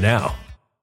now.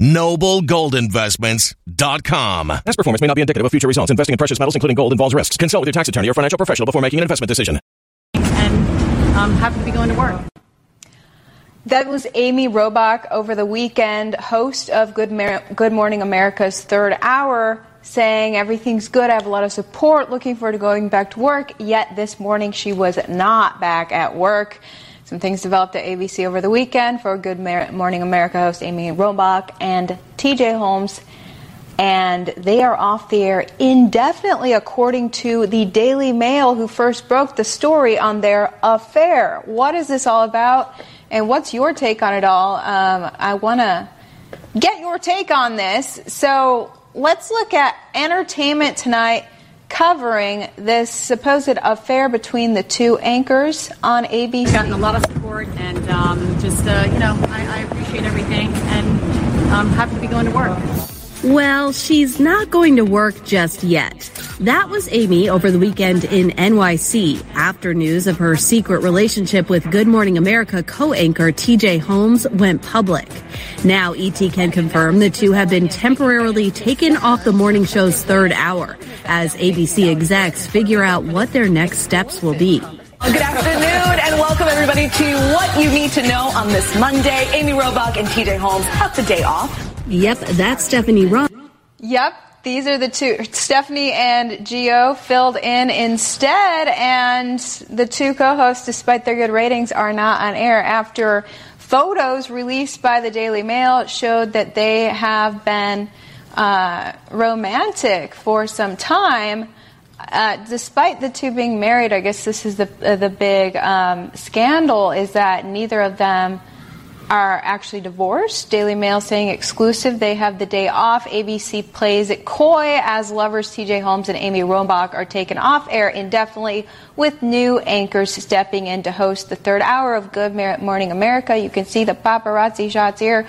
Noblegoldinvestments.com. Past performance may not be indicative of future results. Investing in precious metals, including gold, involves risks. Consult with your tax attorney or financial professional before making an investment decision. And I'm happy to be going to work. That was Amy Robach over the weekend, host of Good, Mer- Good Morning America's third hour, saying everything's good. I have a lot of support, looking forward to going back to work. Yet this morning she was not back at work. Some things developed at ABC over the weekend for Good Morning America host Amy Robach and TJ Holmes. And they are off the air indefinitely, according to the Daily Mail, who first broke the story on their affair. What is this all about? And what's your take on it all? Um, I want to get your take on this. So let's look at entertainment tonight covering this supposed affair between the two anchors on ABC. Gotten a lot of support and um, just, uh, you know, I, I, appreciate everything and I'm happy to be going to work. Well, she's not going to work just yet. That was Amy over the weekend in NYC after news of her secret relationship with Good Morning America co-anchor TJ Holmes went public. Now ET can confirm the two have been temporarily taken off the morning show's third hour as ABC execs figure out what their next steps will be. Good afternoon and welcome everybody to What You Need to Know on this Monday. Amy Robach and TJ Holmes have the day off. Yep, that's Stephanie Ron. Yep, these are the two. Stephanie and Gio filled in instead, and the two co hosts, despite their good ratings, are not on air after photos released by the Daily Mail showed that they have been uh, romantic for some time. Uh, despite the two being married, I guess this is the uh, the big um, scandal is that neither of them are actually divorced. Daily Mail saying exclusive. They have the day off. ABC plays it coy as lovers TJ Holmes and Amy Robach are taken off air indefinitely with new anchors stepping in to host the third hour of Good Morning America. You can see the paparazzi shots here.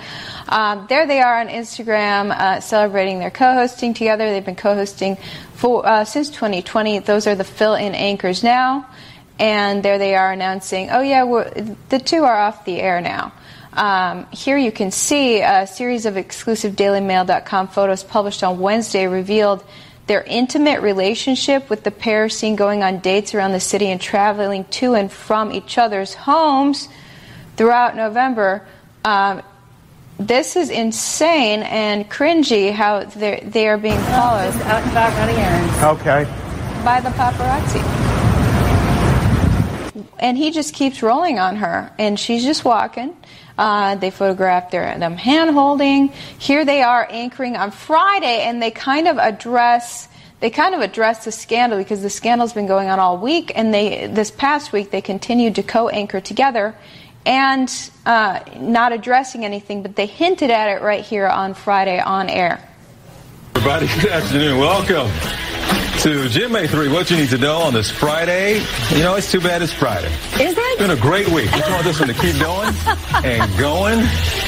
Um, there they are on Instagram uh, celebrating their co-hosting together. They've been co-hosting uh, since 2020. Those are the fill-in anchors now. And there they are announcing, oh yeah, the two are off the air now. Um, here you can see a series of exclusive DailyMail.com photos published on Wednesday revealed their intimate relationship with the pair seen going on dates around the city and traveling to and from each other's homes throughout November. Um, this is insane and cringy how they are being followed. Just out and about running errands. Okay. By the paparazzi. And he just keeps rolling on her, and she's just walking. Uh, they photographed their, them hand holding. Here they are anchoring on Friday, and they kind of address they kind of address the scandal because the scandal's been going on all week, and they this past week they continued to co-anchor together, and uh, not addressing anything, but they hinted at it right here on Friday on air. Everybody, good afternoon. Welcome to GMA3, what you need to know on this Friday. You know, it's too bad it's Friday. Is it? It's been a great week. We want this one to keep going and going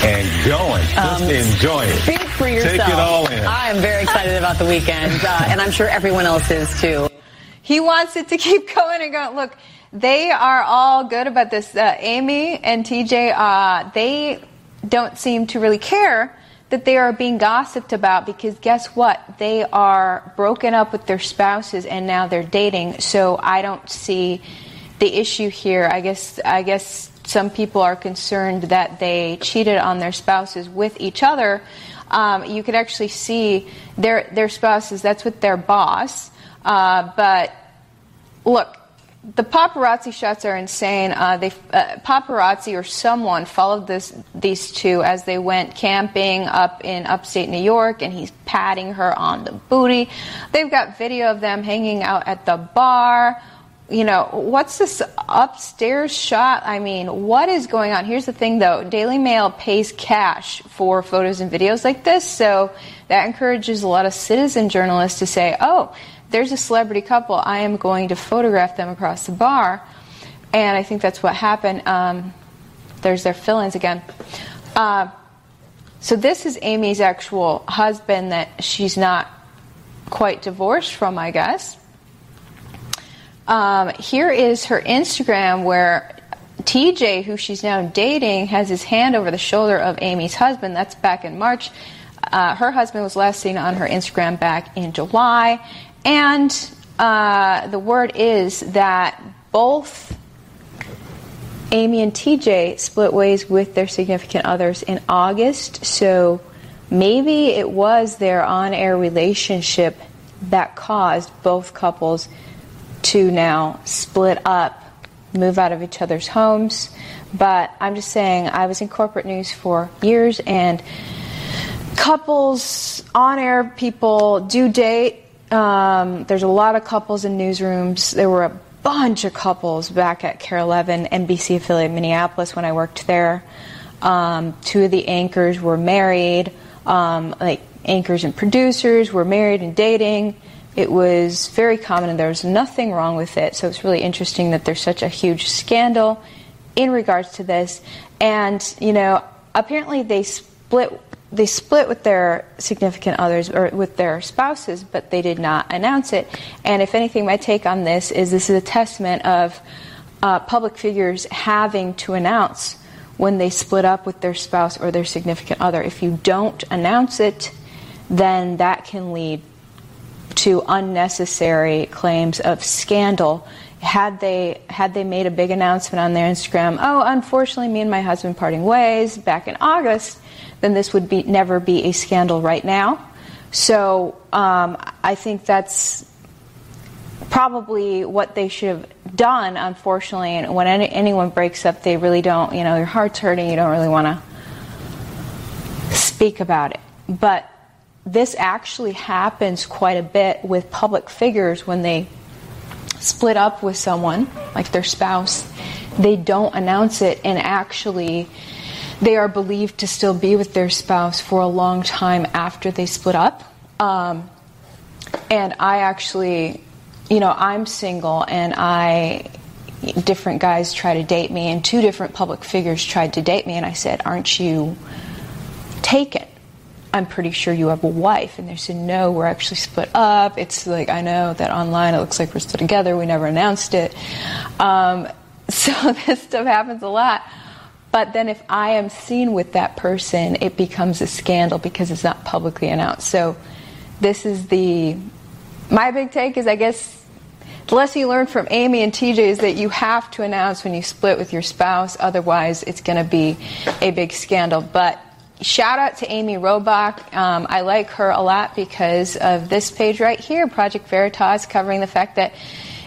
and going. Just um, enjoy it. Speak for yourself. Take it all in. I am very excited about the weekend, uh, and I'm sure everyone else is too. He wants it to keep going and going. Look, they are all good about this. Uh, Amy and TJ, uh, they don't seem to really care that they are being gossiped about because guess what? They are broken up with their spouses and now they're dating. So I don't see the issue here. I guess I guess some people are concerned that they cheated on their spouses with each other. Um, you could actually see their their spouses. That's with their boss. Uh, but look, the paparazzi shots are insane. Uh, they uh, paparazzi or someone followed this these two as they went camping up in upstate New York, and he's patting her on the booty. They've got video of them hanging out at the bar. You know, what's this upstairs shot? I mean, what is going on? Here's the thing though Daily Mail pays cash for photos and videos like this, so that encourages a lot of citizen journalists to say, oh, there's a celebrity couple, I am going to photograph them across the bar. And I think that's what happened. Um, there's their fill ins again. Uh, so this is Amy's actual husband that she's not quite divorced from, I guess. Um, here is her Instagram where TJ, who she's now dating, has his hand over the shoulder of Amy's husband. That's back in March. Uh, her husband was last seen on her Instagram back in July. And uh, the word is that both Amy and TJ split ways with their significant others in August. So maybe it was their on air relationship that caused both couples to now split up, move out of each other's homes. But I'm just saying, I was in corporate news for years, and couples, on air people do date um, there's a lot of couples in newsrooms. There were a bunch of couples back at KARE 11, NBC affiliate Minneapolis, when I worked there. Um, two of the anchors were married, um, like anchors and producers were married and dating. It was very common, and there was nothing wrong with it. So it's really interesting that there's such a huge scandal in regards to this. And, you know, apparently they split they split with their significant others or with their spouses, but they did not announce it. And if anything, my take on this is this is a testament of uh, public figures having to announce when they split up with their spouse or their significant other. If you don't announce it, then that can lead to unnecessary claims of scandal. Had they had they made a big announcement on their Instagram, oh, unfortunately, me and my husband parting ways back in August, then this would be never be a scandal right now. So um, I think that's probably what they should have done, unfortunately. And when any, anyone breaks up, they really don't, you know, your heart's hurting, you don't really want to speak about it. But this actually happens quite a bit with public figures when they split up with someone, like their spouse. They don't announce it, and actually, they are believed to still be with their spouse for a long time after they split up. Um, and I actually you know, I'm single and I different guys try to date me and two different public figures tried to date me and I said, "Aren't you taken?" I'm pretty sure you have a wife. And they said, no, we're actually split up. It's like, I know that online it looks like we're still together. We never announced it. Um, so this stuff happens a lot. But then if I am seen with that person, it becomes a scandal because it's not publicly announced. So this is the, my big take is I guess the lesson you learned from Amy and TJ is that you have to announce when you split with your spouse, otherwise, it's going to be a big scandal. But shout out to Amy Robach. Um, I like her a lot because of this page right here, Project Veritas, covering the fact that,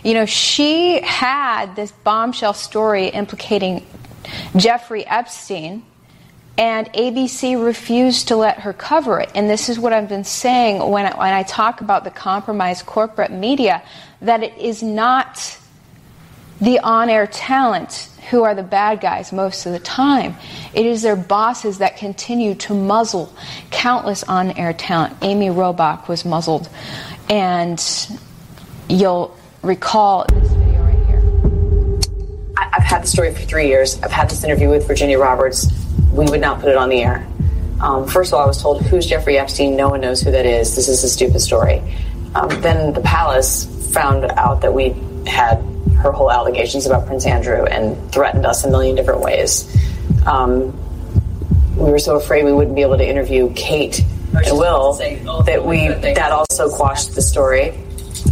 you know, she had this bombshell story implicating Jeffrey Epstein and ABC refused to let her cover it. And this is what I've been saying when I, when I talk about the compromised corporate media that it is not the on air talent who are the bad guys most of the time. It is their bosses that continue to muzzle countless on air talent. Amy Robach was muzzled. And you'll recall this video right here. I've had the story for three years. I've had this interview with Virginia Roberts we would not put it on the air. Um, first of all, I was told, Who's Jeffrey Epstein? No one knows who that is. This is a stupid story. Um, then the palace found out that we had her whole allegations about Prince Andrew and threatened us a million different ways. Um, we were so afraid we wouldn't be able to interview Kate and Will that we that also quashed the story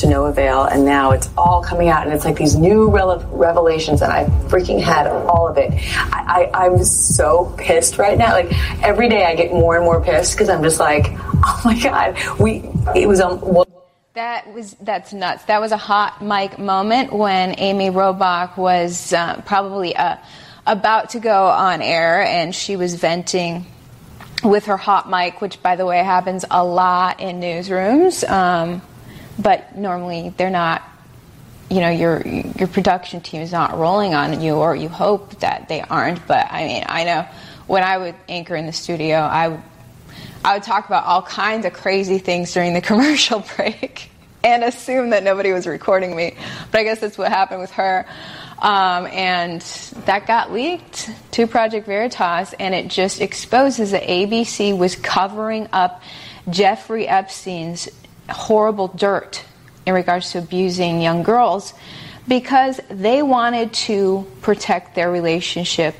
to no avail, and now it's all coming out, and it's like these new revelations, and I freaking had all of it. I, I, I'm so pissed right now. Like every day, I get more and more pissed because I'm just like, oh my god, we. It was um. Well, that was that's nuts. That was a hot mic moment when Amy Robach was uh, probably uh, about to go on air, and she was venting with her hot mic, which, by the way, happens a lot in newsrooms. Um, but normally they're not you know your your production team is not rolling on you or you hope that they aren't but i mean i know when i would anchor in the studio i would i would talk about all kinds of crazy things during the commercial break and assume that nobody was recording me but i guess that's what happened with her. Um, and that got leaked to project veritas and it just exposes that abc was covering up jeffrey epstein's horrible dirt in regards to abusing young girls because they wanted to protect their relationship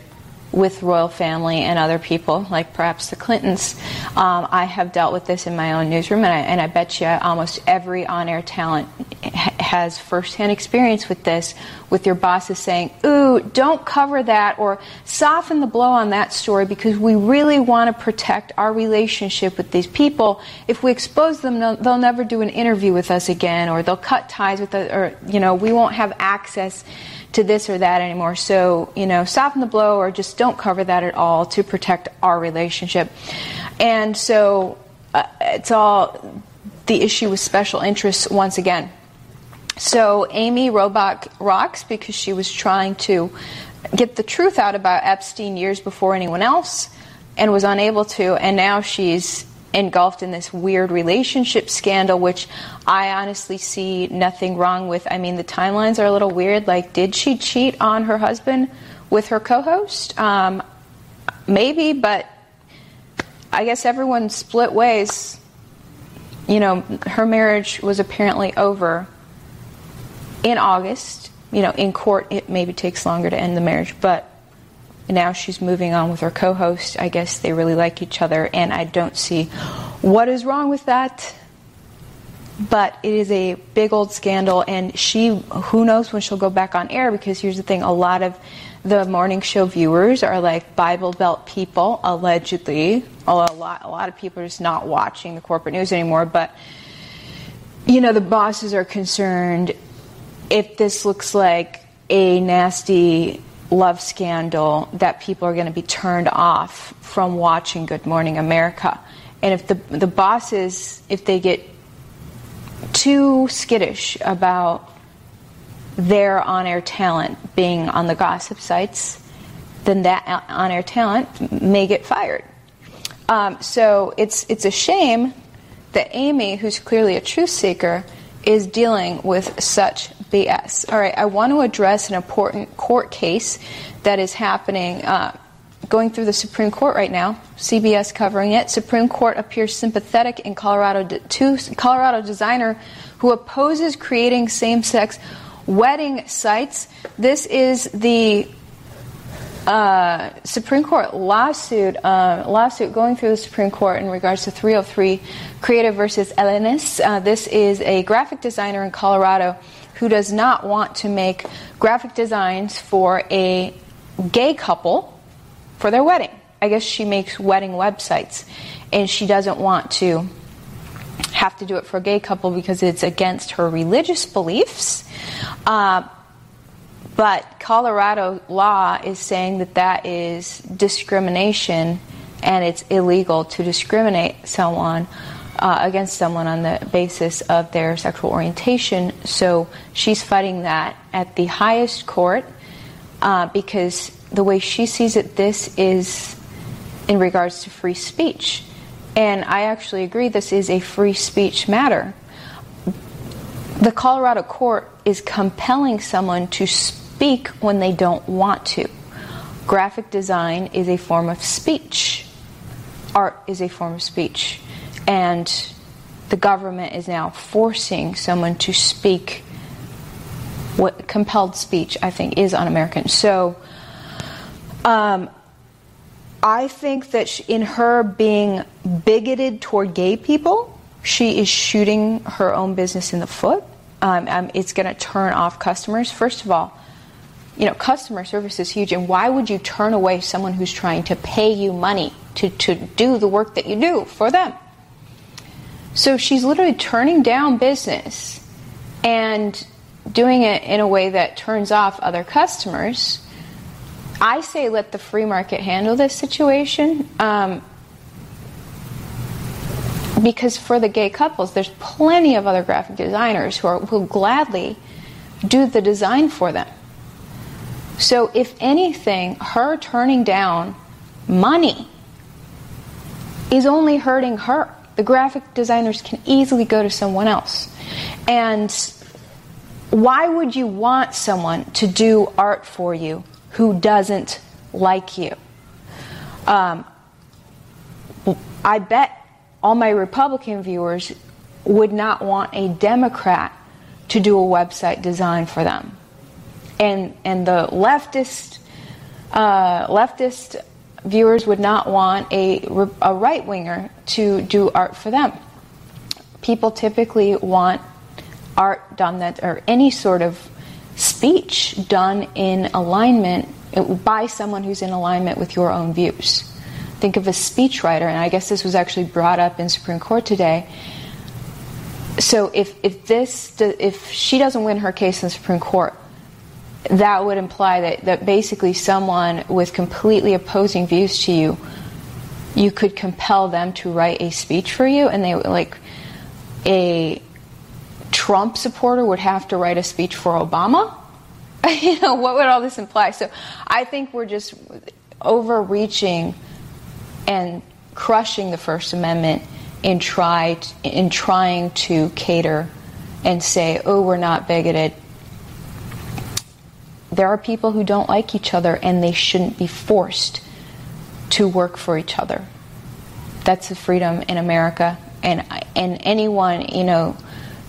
with royal family and other people, like perhaps the Clintons. Um, I have dealt with this in my own newsroom, and I, and I bet you almost every on air talent has firsthand experience with this, with your bosses saying, Ooh, don't cover that, or soften the blow on that story because we really want to protect our relationship with these people. If we expose them, they'll, never do an interview with us again, or they'll cut ties with us, or, you know, we won't have access to this or that anymore. So, you know, soften the blow or just don't cover that at all to protect our relationship. And so uh, it's all the issue with special interests once again. So Amy Robach rocks because she was trying to get the truth out about Epstein years before anyone else and was unable to, and now she's engulfed in this weird relationship scandal, which I honestly see nothing wrong with. I mean, the timelines are a little weird. Like, did she cheat on her husband with her co host? Um, maybe, but I guess everyone split ways. You know, her marriage was apparently over in August. You know, in court, it maybe takes longer to end the marriage, but now she's moving on with her co host. I guess they really like each other, and I don't see what is wrong with that. But it is a big old scandal, and she, who knows when she'll go back on air because here's the thing a lot of the morning show viewers are like Bible Belt people, allegedly. A lot, a lot of people are just not watching the corporate news anymore. But, you know, the bosses are concerned if this looks like a nasty love scandal that people are going to be turned off from watching Good Morning America. And if the the bosses, if they get too skittish about their on-air talent being on the gossip sites, then that on-air talent may get fired. Um, so it's it's a shame that Amy, who's clearly a truth seeker, is dealing with such BS. All right, I want to address an important court case that is happening, uh, going through the Supreme Court right now. CBS covering it. Supreme Court appears sympathetic in Colorado to Colorado designer who opposes creating same-sex wedding sites. This is the uh, Supreme Court lawsuit uh, lawsuit going through the Supreme Court in regards to 303 Creative versus Elenis. Uh, this is a graphic designer in Colorado who does not want to make graphic designs for a gay couple for their wedding. I guess she makes wedding websites, and she doesn't want to have to do it for a gay couple because it's against her religious beliefs. Uh, but Colorado law is saying that that is discrimination and it's illegal to discriminate someone uh, against someone on the basis of their sexual orientation. So she's fighting that at the highest court uh, because the way she sees it, this is in regards to free speech. And I actually agree this is a free speech matter. The Colorado court is compelling someone to speak when they don't want to. Graphic design is a form of speech. Art is a form of speech. And the government is now forcing someone to speak what compelled speech, I think, is un American. So um, I think that in her being bigoted toward gay people, she is shooting her own business in the foot. Um, um, it's going to turn off customers. First of all, you know, customer service is huge, and why would you turn away someone who's trying to pay you money to, to do the work that you do for them? So she's literally turning down business and doing it in a way that turns off other customers. I say let the free market handle this situation. Um, because for the gay couples, there's plenty of other graphic designers who are, will gladly do the design for them. So, if anything, her turning down money is only hurting her the graphic designers can easily go to someone else. And why would you want someone to do art for you who doesn't like you? Um, I bet all my Republican viewers would not want a Democrat to do a website design for them. And, and the leftist, uh, leftist viewers would not want a, a right winger to do art for them. People typically want art done that, or any sort of speech done in alignment uh, by someone who's in alignment with your own views. Think of a speechwriter, and I guess this was actually brought up in Supreme Court today. So if, if this if she doesn't win her case in the Supreme Court, that would imply that, that basically someone with completely opposing views to you, you could compel them to write a speech for you, and they like a Trump supporter would have to write a speech for Obama? you know, what would all this imply? So I think we're just overreaching and crushing the First Amendment in try in trying to cater and say, "Oh, we're not bigoted." There are people who don't like each other, and they shouldn't be forced to work for each other. That's the freedom in America, and and anyone you know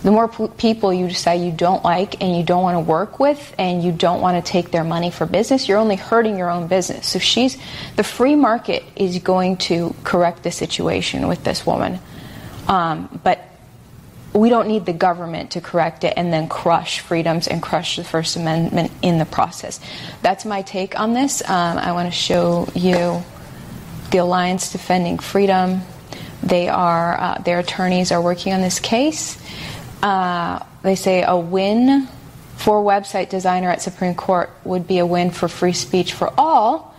the more p- people you decide you don't like and you don't want to work with and you don't want to take their money for business, you're only hurting your own business. So she's the free market is going to correct the situation with this woman, um, but we don't need the government to correct it and then crush freedoms and crush the First Amendment in the process. That's my take on this. Um, I want to show you the Alliance Defending Freedom. They are uh, their attorneys are working on this case uh, they say a win for website designer at Supreme Court would be a win for free speech for all.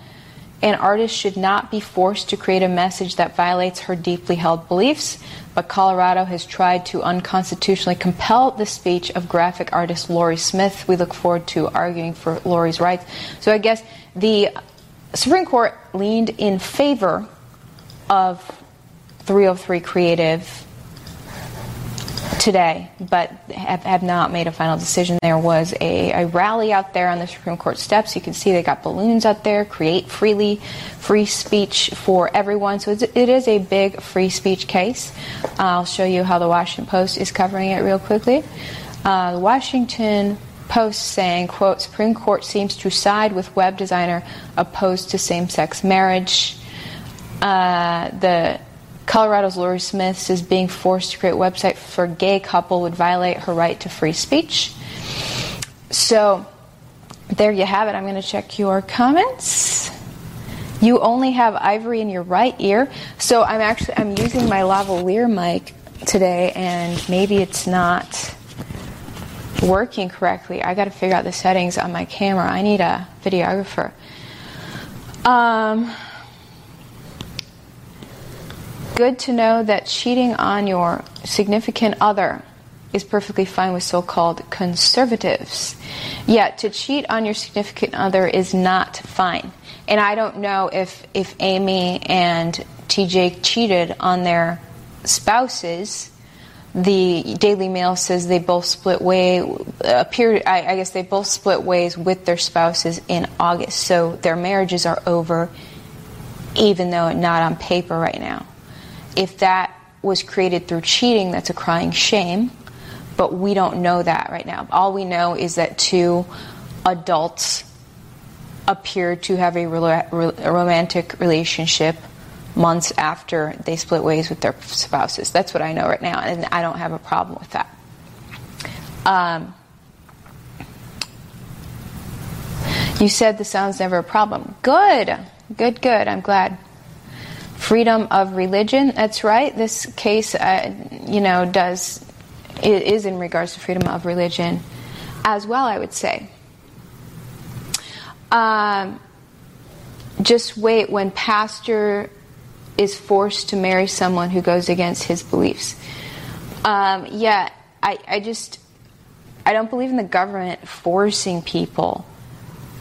An artist should not be forced to create a message that violates her deeply held beliefs. But Colorado has tried to unconstitutionally compel the speech of graphic artist Lorie Smith. We look forward to arguing for Lorie's rights. So I guess the Supreme Court leaned in favor of 303 Creative today, but have, have, not made a final decision. There was a, a, rally out there on the Supreme Court steps. You can see they got balloons out there, create freely, free speech for everyone. So it's, it is a big free speech case. I'll show you how the Washington Post is covering it real quickly. Uh, the Washington Post saying, quote, Supreme Court seems to side with web designer opposed to same-sex marriage. Uh, the Colorado's Lorie Smith says being forced to create a website for a gay couple would violate her right to free speech. So there you have it. I'm going to check your comments. You only have ivory in your right ear. So I'm actually I'm using my lavalier mic today and maybe it's not working correctly. I got to figure out the settings on my camera. I need a videographer. Um, good to know that cheating on your significant other is perfectly fine with so called conservatives. Yet to cheat on your significant other is not fine. And I don't know if, if Amy and TJ cheated on their spouses. The Daily Mail says they both split way appear I, I guess they both split ways with their spouses in August. So their marriages are over even though not on paper right now. If that was created through cheating, that's a crying shame. But we don't know that right now. All we know is that two adults appear to have a, a romantic relationship months after they split ways with their spouses. That's what I know right now, and I don't have a problem with that. Um, you said the sound's never a problem. Good, good, good. I'm glad freedom of religion. That's right. This case, uh, you know, does is in regards to freedom of religion as well. I would say. Um, just wait when pastor is forced to marry someone who goes against his beliefs. Um, yeah, I, I just I don't believe in the government forcing people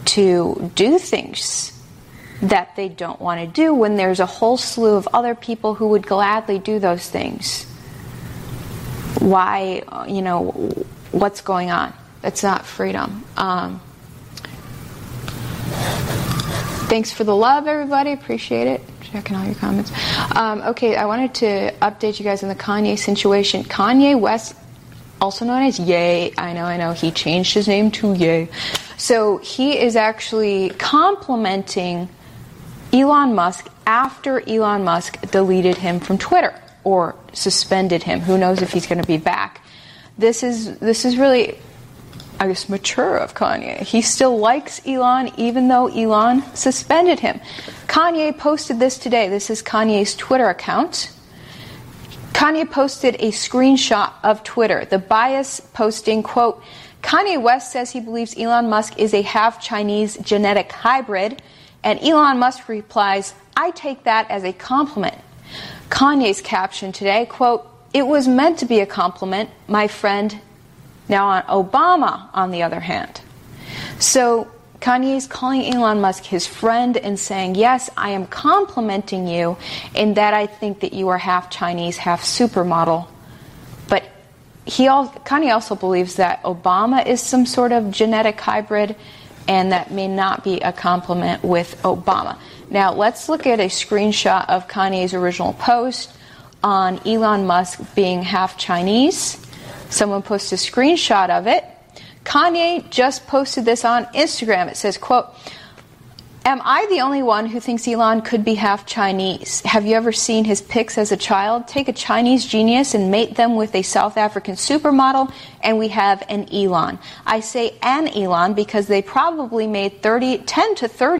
to do things that they don't want to do when there's a whole slew of other people who would gladly do those things. Why, you know, what's going on? That's not freedom. Um, thanks for the love, everybody. Appreciate it. Checking all your comments. Um, okay, I wanted to update you guys on the Kanye situation. Kanye West, also known as Ye, I know, I know, he changed his name to Ye. So he is actually complimenting Elon Musk after Elon Musk deleted him from Twitter or suspended him. Who knows if he's going to be back? This is this is really I guess mature of Kanye. He still likes Elon even though Elon suspended him. Kanye posted this today. This is Kanye's Twitter account. Kanye posted a screenshot of Twitter. The bias posting, quote, Kanye West says he believes Elon Musk is a half Chinese genetic hybrid and Elon Musk replies, I take that as a compliment. Kanye's caption today, quote, it was meant to be a compliment, my friend Now, on Obama, on the other hand, so Kanye is calling Elon Musk his friend and saying, Yes, I am complimenting you in that I think that you are half Chinese, half supermodel. But he Kanye also believes that Obama is some sort of genetic hybrid, and that may not be a compliment with Obama. Now, let's look at a screenshot of Kanye's original post on Elon Musk being half Chinese. Someone posted a screenshot of it. Kanye just posted this on Instagram. It says, quote, Am I the only one who thinks Elon could be half Chinese? Have you ever seen his pics as a child? Take a Chinese genius and mate them with a South African supermodel, and we have an Elon. I say an Elon because they probably made 30, 10 to 30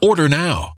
Order now.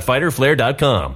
www.fighterflare.com.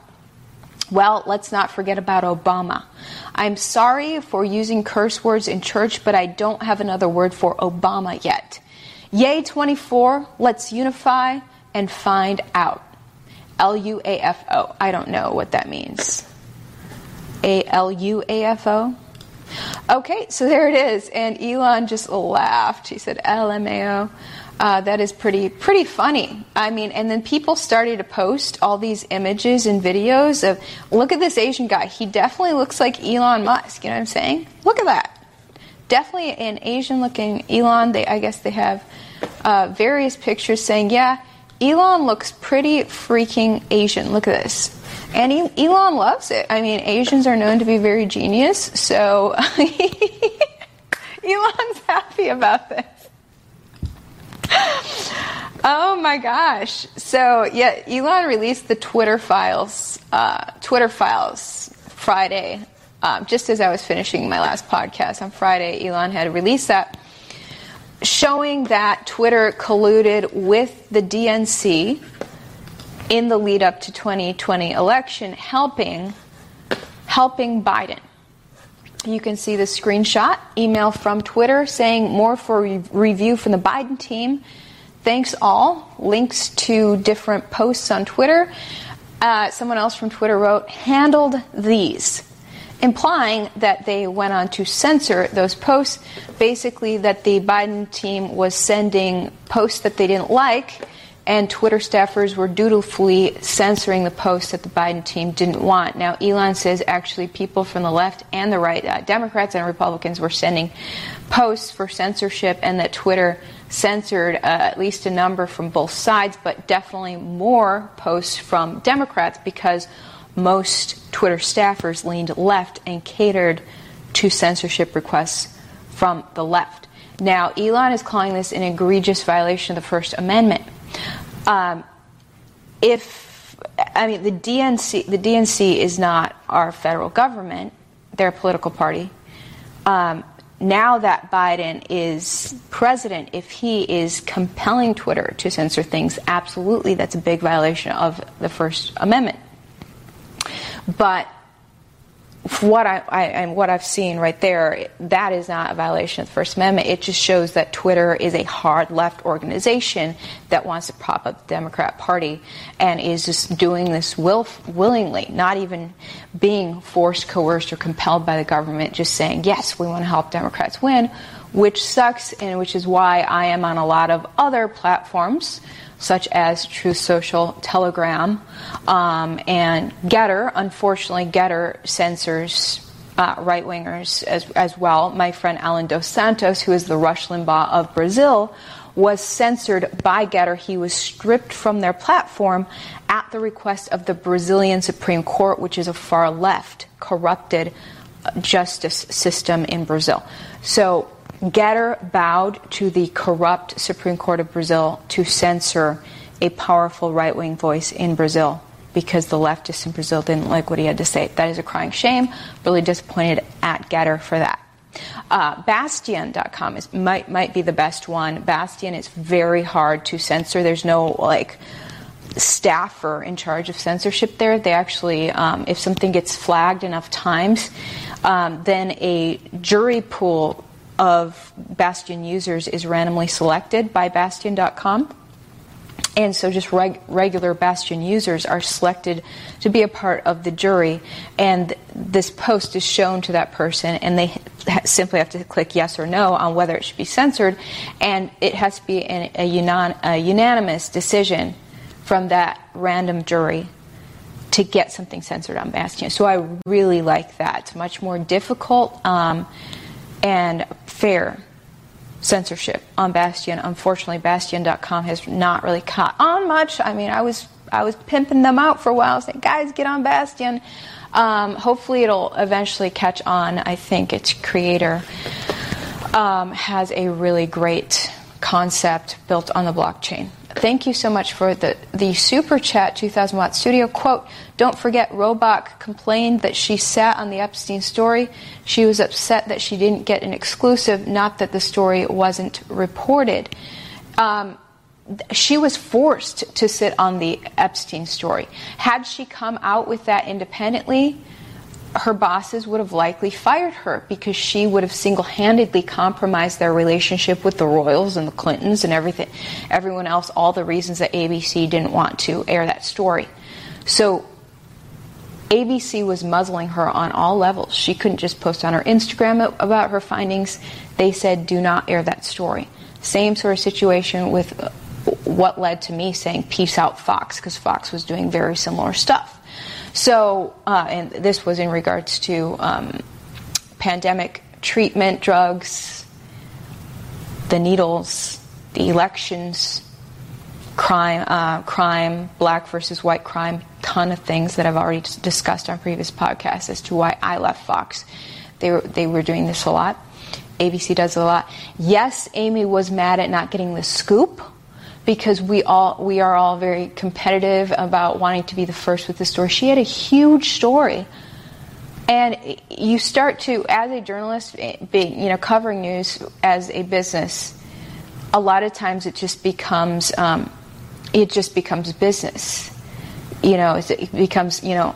well, let's not forget about Obama. I'm sorry for using curse words in church, but I don't have another word for Obama yet. Ye 24, let's unify and find out. L U A F O. I don't know what that means. A L U A F O? Okay, so there it is. And Elon just laughed. He said LMAO. Uh, that is pretty pretty funny. I mean, and then people started to post all these images and videos of look at this Asian guy. He definitely looks like Elon Musk. You know what I'm saying? Look at that. Definitely an Asian-looking Elon. They, I guess, they have uh, various pictures saying, yeah, Elon looks pretty freaking Asian. Look at this. And Elon loves it. I mean, Asians are known to be very genius, so Elon's happy about this. Oh my gosh! So yeah, Elon released the Twitter files. Uh, Twitter files Friday, um, just as I was finishing my last podcast on Friday. Elon had released that, showing that Twitter colluded with the DNC in the lead up to 2020 election, helping helping Biden. You can see the screenshot email from Twitter saying more for re- review from the Biden team. Thanks all. Links to different posts on Twitter. Uh, someone else from Twitter wrote, handled these, implying that they went on to censor those posts. Basically, that the Biden team was sending posts that they didn't like and Twitter staffers were dutifully censoring the posts that the Biden team didn't want. Now, Elon says actually people from the left and the right, uh, Democrats and Republicans, were sending posts for censorship, and that Twitter censored uh, at least a number from both sides, but definitely more posts from Democrats because most Twitter staffers leaned left and catered to censorship requests from the left. Now, Elon is calling this an egregious violation of the First Amendment. Um, if I mean the DNC, the DNC is not our federal government; they're a political party. Um, now that Biden is president, if he is compelling Twitter to censor things, absolutely, that's a big violation of the First Amendment. But what I, I, and what I've seen right there, that is not a violation of the First Amendment. It just shows that Twitter is a hard left organization that wants to prop up the Democrat Party and is just doing this will, willingly, not even being forced, coerced, or compelled by the government, just saying, yes, we want to help Democrats win, which sucks, and which is why I am on a lot of other platforms such as Truth Social, Telegram, um, and Gettr. Unfortunately, Gettr censors uh, right wingers as, as well. My friend Allan Dos Santos, who is the Rush Limbaugh of Brazil, was censored by Gettr. He was stripped from their platform at the request of the Brazilian Supreme Court, which is a far left, corrupted uh, justice system in Brazil. So Gettr bowed to the corrupt Supreme Court of Brazil to censor a powerful right wing voice in Brazil because the leftists in Brazil didn't like what he had to say. That is a crying shame. Really disappointed at Gettr for that. Uh, Bastyon.com is, might, might be the best one. Bastyon is very hard to censor. There's no like staffer in charge of censorship there. They actually, um, if something gets flagged enough times, um, then a jury pool of Bastyon users is randomly selected by Bastyon.com. And so just reg- regular Bastyon users are selected to be a part of the jury. And this post is shown to that person, and they ha- simply have to click yes or no on whether it should be censored. And it has to be an, a, unan- a unanimous decision from that random jury to get something censored on Bastyon. So I really like that. It's much more difficult. Um, and fair censorship on Bastyon. Unfortunately, Bastyon.com has not really caught on much. I mean, I was I was pimping them out for a while, saying, "Guys, get on Bastyon." Um, hopefully, it'll eventually catch on. I think its creator um, has a really great concept built on the blockchain. Thank you so much for the, the super chat, 2000 Watt Studio. Quote, don't forget, Robach complained that she sat on the Epstein story. She was upset that she didn't get an exclusive, not that the story wasn't reported. Um, she was forced to sit on the Epstein story. Had she come out with that independently, her bosses would have likely fired her because she would have single-handedly compromised their relationship with the Royals and the Clintons and everything, everyone else, all the reasons that ABC didn't want to air that story. So ABC was muzzling her on all levels. She couldn't just post on her Instagram about her findings. They said, do not air that story. Same sort of situation with uh, what led to me saying, peace out, Fox, because Fox was doing very similar stuff. So, uh, and this was in regards to um, pandemic treatment, drugs, the needles, the elections, crime, uh, crime, black versus white crime, ton of things that I've already discussed on previous podcasts as to why I left Fox. They were, they were doing this a lot. ABC does a lot. Yes, Amy was mad at not getting the scoop because we all we are all very competitive about wanting to be the first with the story. She had a huge story, and you start to, as a journalist, being you know covering news as a business. A lot of times, it just becomes um, it just becomes business. You know, it becomes you know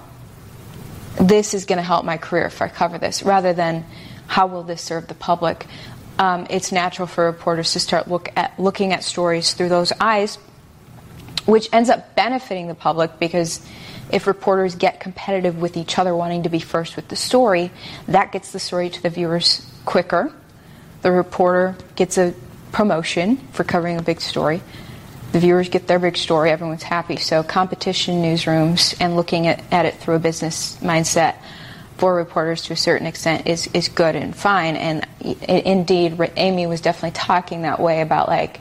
this is going to help my career if I cover this, rather than how will this serve the public um, it's natural for reporters to start look at, looking at stories through those eyes, which ends up benefiting the public because if reporters get competitive with each other wanting to be first with the story, that gets the story to the viewers quicker. The reporter gets a promotion for covering a big story. The viewers get their big story, everyone's happy. So, competition newsrooms and looking at, at it through a business mindset for reporters to a certain extent is, is good and fine. And indeed, Amy was definitely talking that way about like,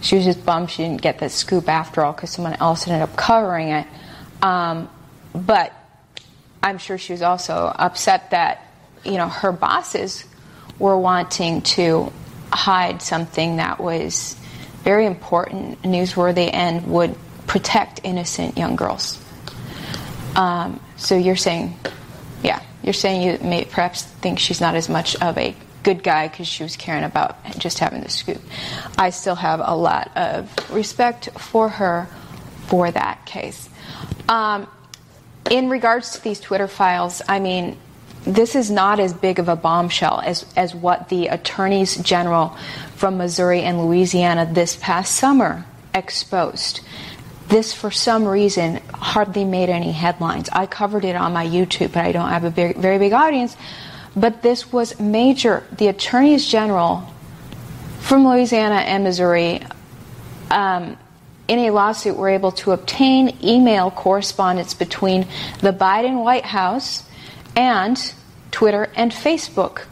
she was just bummed she didn't get the scoop after all because someone else ended up covering it. Um, but I'm sure she was also upset that, you know, her bosses were wanting to hide something that was very important, newsworthy, and would protect innocent young girls. Um, so you're saying. You're saying you may perhaps think she's not as much of a good guy because she was caring about just having the scoop. I still have a lot of respect for her for that case. Um, in regards to these Twitter files, I mean, this is not as big of a bombshell as, as what the attorneys general from Missouri and Louisiana this past summer exposed this, for some reason, hardly made any headlines. I covered it on my YouTube, but I don't have a very, very big audience. But this was major. The attorneys general from Louisiana and Missouri, um, in a lawsuit, were able to obtain email correspondence between the Biden White House and Twitter and Facebook,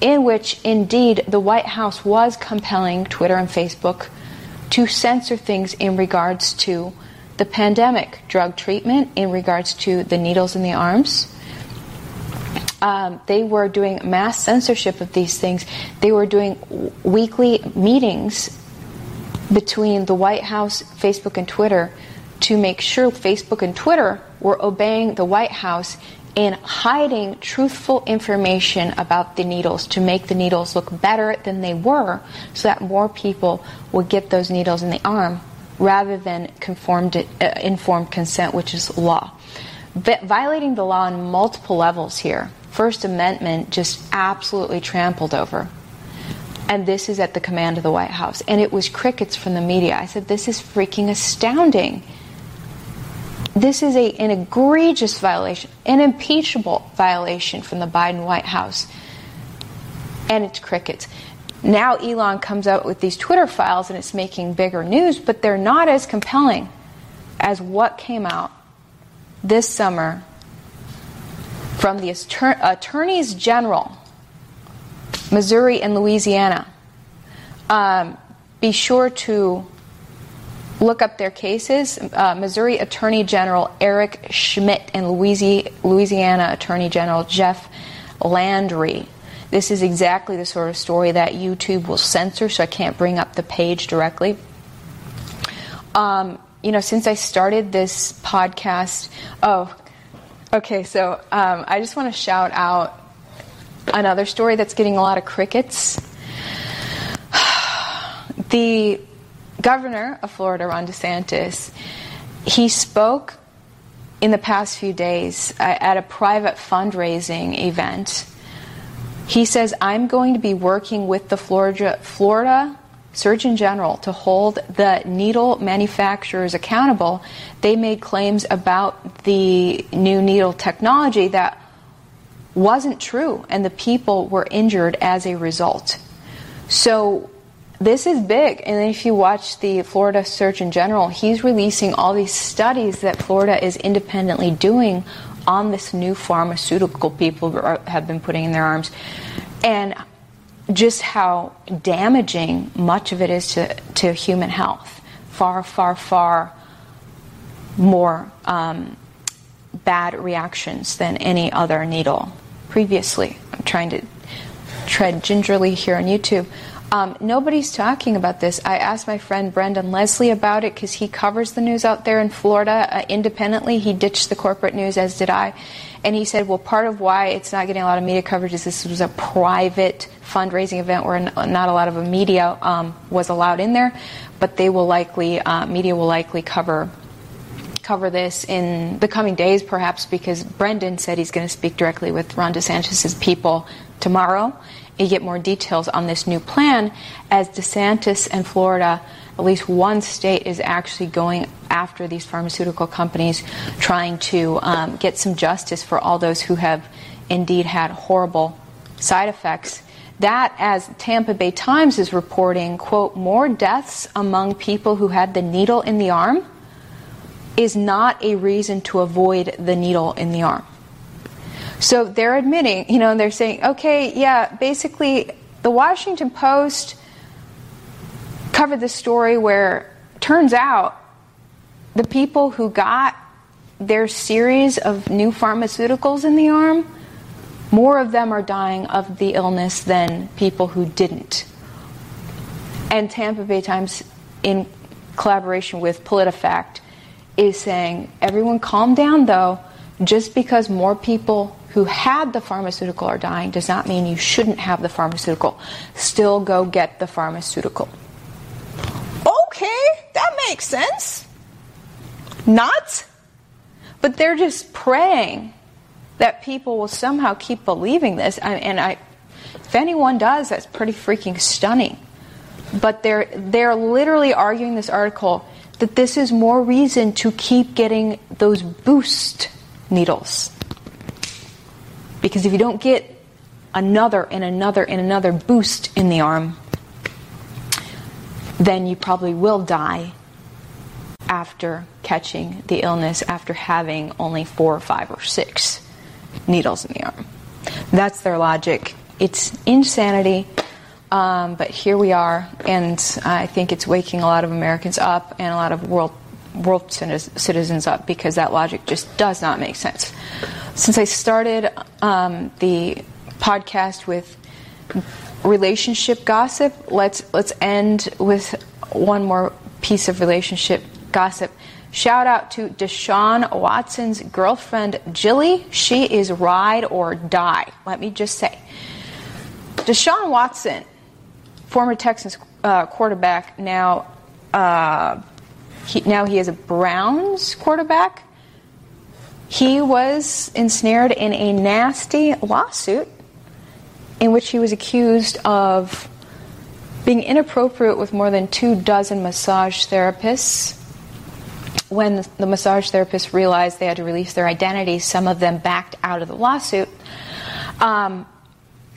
in which indeed the White House was compelling Twitter and Facebook to censor things in regards to the pandemic, drug treatment, in regards to the needles in the arms. Um, they were doing mass censorship of these things. They were doing w- weekly meetings between the White House, Facebook, and Twitter to make sure Facebook and Twitter were obeying the White House in hiding truthful information about the needles to make the needles look better than they were so that more people would get those needles in the arm rather than uh, informed consent, which is law. But violating the law on multiple levels here. First Amendment just absolutely trampled over. And this is at the command of the White House. And it was crickets from the media. I said, this is freaking astounding. This is a, an egregious violation, an impeachable violation from the Biden White House. And it's crickets. Now Elon comes out with these Twitter files and it's making bigger news, but they're not as compelling as what came out this summer from the attorneys general, Missouri and Louisiana. Um, be sure to look up their cases. Uh, Missouri Attorney General Eric Schmitt and Louisiana Attorney General Jeff Landry. This is exactly the sort of story that YouTube will censor, so I can't bring up the page directly. Um, you know, since I started this podcast, oh, okay, so um, I just want to shout out another story that's getting a lot of crickets. the governor of Florida, Ron DeSantis, he spoke in the past few days uh, at a private fundraising event. He says, I'm going to be working with the Florida, Florida Surgeon General to hold the needle manufacturers accountable. They made claims about the new needle technology that wasn't true, and the people were injured as a result. So this is big. And if you watch the Florida Surgeon General, he's releasing all these studies that Florida is independently doing on this new pharmaceutical people have been putting in their arms. And just how damaging much of it is to, to human health. Far, far, far more um, bad reactions than any other needle previously. I'm trying to tread gingerly here on YouTube. Um, nobody's talking about this. I asked my friend Brendon Leslie about it because he covers the news out there in Florida uh, independently. He ditched the corporate news, as did I. And he said, well, part of why it's not getting a lot of media coverage is this was a private fundraising event where not a lot of media um, was allowed in there, but they will likely, uh, media will likely cover cover this in the coming days, perhaps, because Brendan said he's going to speak directly with Ron DeSantis' people tomorrow you get more details on this new plan as DeSantis and Florida, at least one state, is actually going after these pharmaceutical companies, trying to um, get some justice for all those who have indeed had horrible side effects. That, as Tampa Bay Times is reporting, quote, more deaths among people who had the needle in the arm is not a reason to avoid the needle in the arm. So they're admitting, you know, they're saying, okay, yeah, basically, the Washington Post covered the story where turns out the people who got their series of new pharmaceuticals in the arm, more of them are dying of the illness than people who didn't. And Tampa Bay Times, in collaboration with PolitiFact, is saying, everyone calm down though. Just because more people who had the pharmaceutical are dying does not mean you shouldn't have the pharmaceutical. Still go get the pharmaceutical. Okay, that makes sense. Not? But they're just praying that people will somehow keep believing this. And I, if anyone does, that's pretty freaking stunning. But they're, they're literally arguing this article that this is more reason to keep getting those boost needles. Because if you don't get another and another and another boost in the arm, then you probably will die after catching the illness after having only four or five or six needles in the arm. That's their logic. It's insanity, um, but here we are, and I think it's waking a lot of Americans up and a lot of world world citizens up because that logic just does not make sense. Since I started um, the podcast with relationship gossip, let's let's end with one more piece of relationship gossip. Shout out to Deshaun Watson's girlfriend, Jilly. She is ride or die. Let me just say. Deshaun Watson, former Texans uh, quarterback, now uh, he, now he is a Browns quarterback. He was ensnared in a nasty lawsuit in which he was accused of being inappropriate with more than two dozen massage therapists. When the massage therapists realized they had to release their identities, some of them backed out of the lawsuit. Um,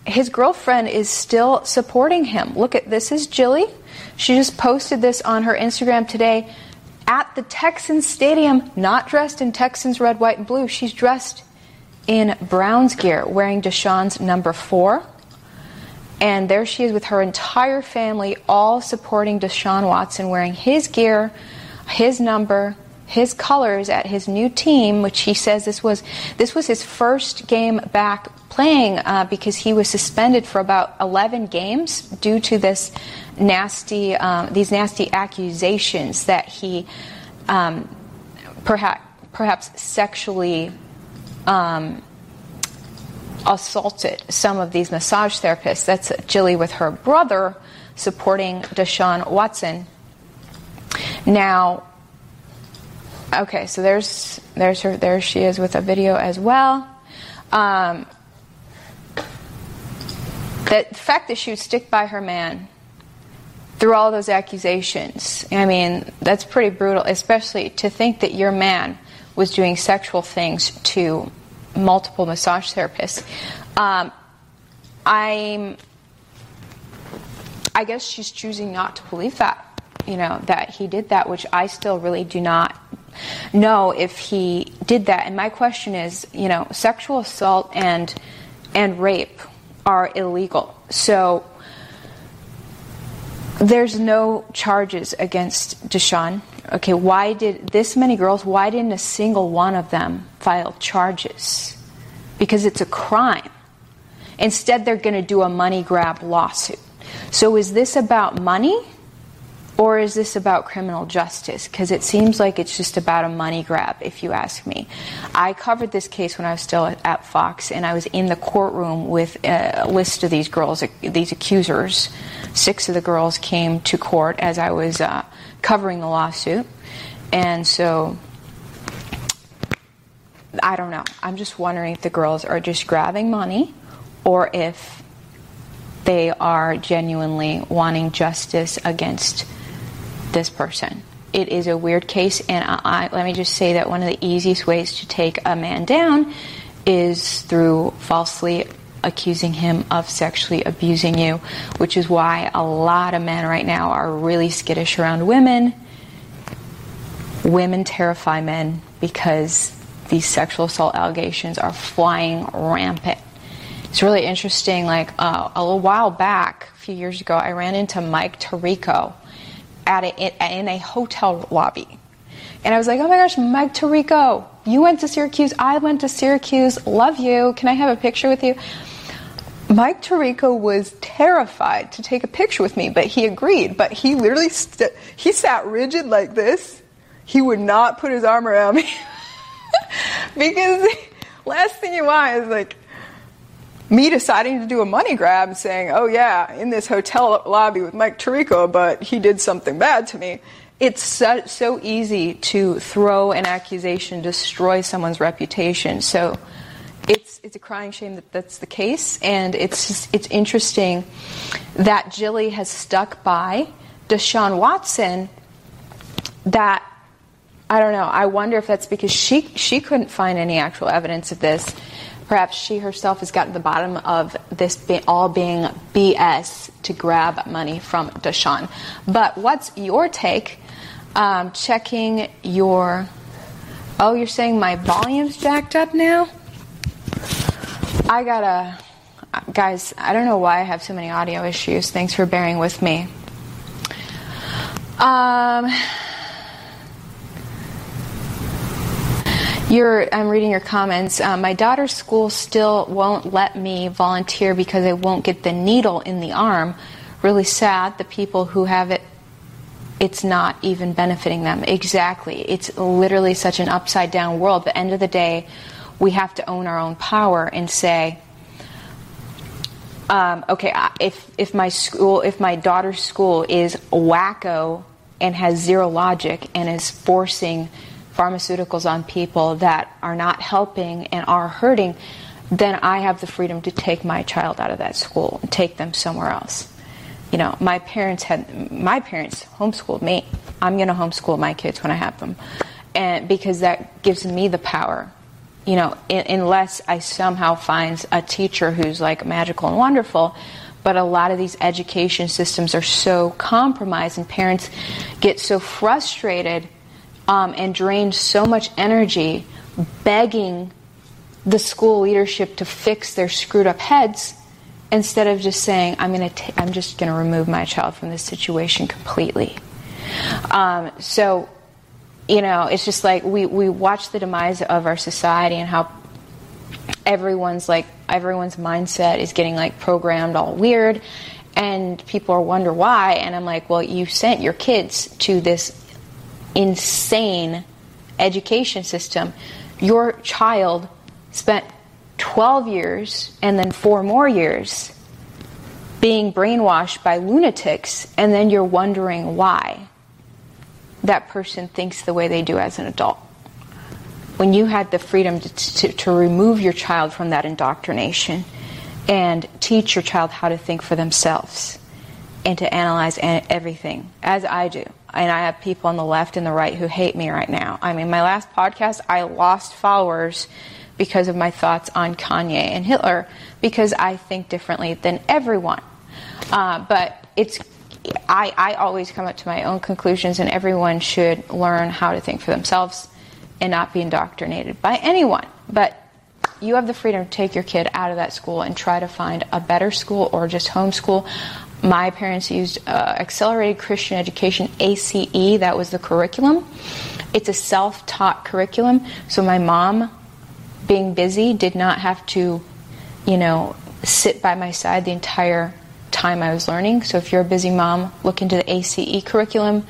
his girlfriend is still supporting him. Look at this is Jilly. She just posted this on her Instagram today at the Texans stadium, not dressed in Texans red, white, and blue. She's dressed in Browns gear, wearing Deshaun's number four. And there she is with her entire family, all supporting Deshaun Watson, wearing his gear, his number, his colors at his new team, which he says this was this was his first game back playing uh, because he was suspended for about 11 games due to this nasty um, these nasty accusations that he um, perhaps perhaps sexually um, assaulted some of these massage therapists. That's Jilly with her brother supporting Deshaun Watson. Now, okay, so there's there's her there she is with a video as well. Um, the fact that she would stick by her man through all those accusations, I mean, that's pretty brutal, especially to think that your man was doing sexual things to multiple massage therapists. Um, I'm, I guess she's choosing not to believe that, you know, that he did that, which I still really do not know if he did that. And my question is, you know, sexual assault and and rape are illegal. So there's no charges against Deshaun. Okay, why did this many girls, why didn't a single one of them file charges? Because it's a crime. Instead, they're going to do a money grab lawsuit. So is this about money? Or is this about criminal justice? Because it seems like it's just about a money grab, if you ask me. I covered this case when I was still at Fox, and I was in the courtroom with a list of these girls, these accusers. Six of the girls came to court as I was uh, covering the lawsuit. And so, I don't know. I'm just wondering if the girls are just grabbing money or if they are genuinely wanting justice against this person. It is a weird case, and I, I, let me just say that one of the easiest ways to take a man down is through falsely accusing him of sexually abusing you, which is why a lot of men right now are really skittish around women. Women terrify men because these sexual assault allegations are flying rampant. It's really interesting. Like uh, a little while back, a few years ago, I ran into Mike Tirico at a, in a hotel lobby. And I was like, oh my gosh, Mike Tirico, you went to Syracuse, I went to Syracuse, love you, can I have a picture with you? Mike Tirico was terrified to take a picture with me, but he agreed. But he literally st- he sat rigid like this. He would not put his arm around me because last thing you want is like me deciding to do a money grab and saying, oh yeah, in this hotel lobby with Mike Tirico, but he did something bad to me. It's so, so easy to throw an accusation, destroy someone's reputation. So it's, it's a crying shame that that's the case. And it's, just, it's interesting that Jilly has stuck by Deshaun Watson that I don't know. I wonder if that's because she she couldn't find any actual evidence of this Perhaps she herself has gotten to the bottom of this be- all being BS to grab money from Deshaun. But what's your take? Um, checking your. Oh, you're saying my volume's jacked up now? I gotta. Guys, I don't know why I have so many audio issues. Thanks for bearing with me. Um. I'm reading your comments. Uh, my daughter's school still won't let me volunteer because I won't get the needle in the arm. Really sad. The people who have it, it's not even benefiting them. Exactly. It's literally such an upside down world. But end of the day, we have to own our own power and say, um, okay, if if my school, if my daughter's school is wacko and has zero logic and is forcing pharmaceuticals on people that are not helping and are hurting, then I have the freedom to take my child out of that school and take them somewhere else. You know, my parents had my parents homeschooled me. I'm going to homeschool my kids when I have them, and because that gives me the power. You know, unless I somehow find a teacher who's like magical and wonderful, but a lot of these education systems are so compromised, and parents get so frustrated um, and drain so much energy begging the school leadership to fix their screwed up heads instead of just saying I'm going to I'm just going to remove my child from this situation completely. Um, so you know it's just like we we watch the demise of our society and how everyone's like everyone's mindset is getting like programmed all weird and people are wonder why and I'm like well you sent your kids to this insane education system. Your child spent 12 years and then four more years being brainwashed by lunatics, and then you're wondering why that person thinks the way they do as an adult. When you had the freedom to, to, to remove your child from that indoctrination and teach your child how to think for themselves and to analyze everything, as I do and I have people on the left and the right who hate me right now. I mean, my last podcast, I lost followers because of my thoughts on Kanye and Hitler because I think differently than everyone. Uh, but it's I, I always come up to my own conclusions, and everyone should learn how to think for themselves and not be indoctrinated by anyone. But you have the freedom to take your kid out of that school and try to find a better school or just homeschool my parents used uh, Accelerated Christian Education, ACE, that was the curriculum. It's a self taught curriculum, so my mom, being busy, did not have to, you know, sit by my side the entire time I was learning. So if you're a busy mom, look into the ACE curriculum.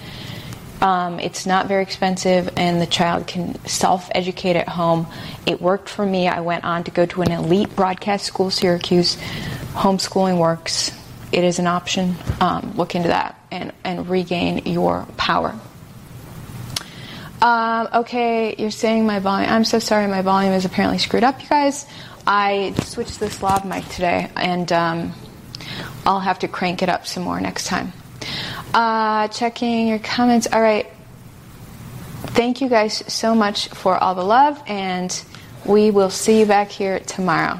Um, it's not very expensive, and the child can self educate at home. It worked for me. I went on to go to an elite broadcast school, Syracuse. Homeschooling works. It is an option. Um, look into that and, and regain your power. Um, okay, you're saying my volume. I'm so sorry, my volume is apparently screwed up, you guys. I switched this lav mic today, and um, I'll have to crank it up some more next time. Uh, checking your comments. All right. Thank you guys so much for all the love, and we will see you back here tomorrow.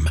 com.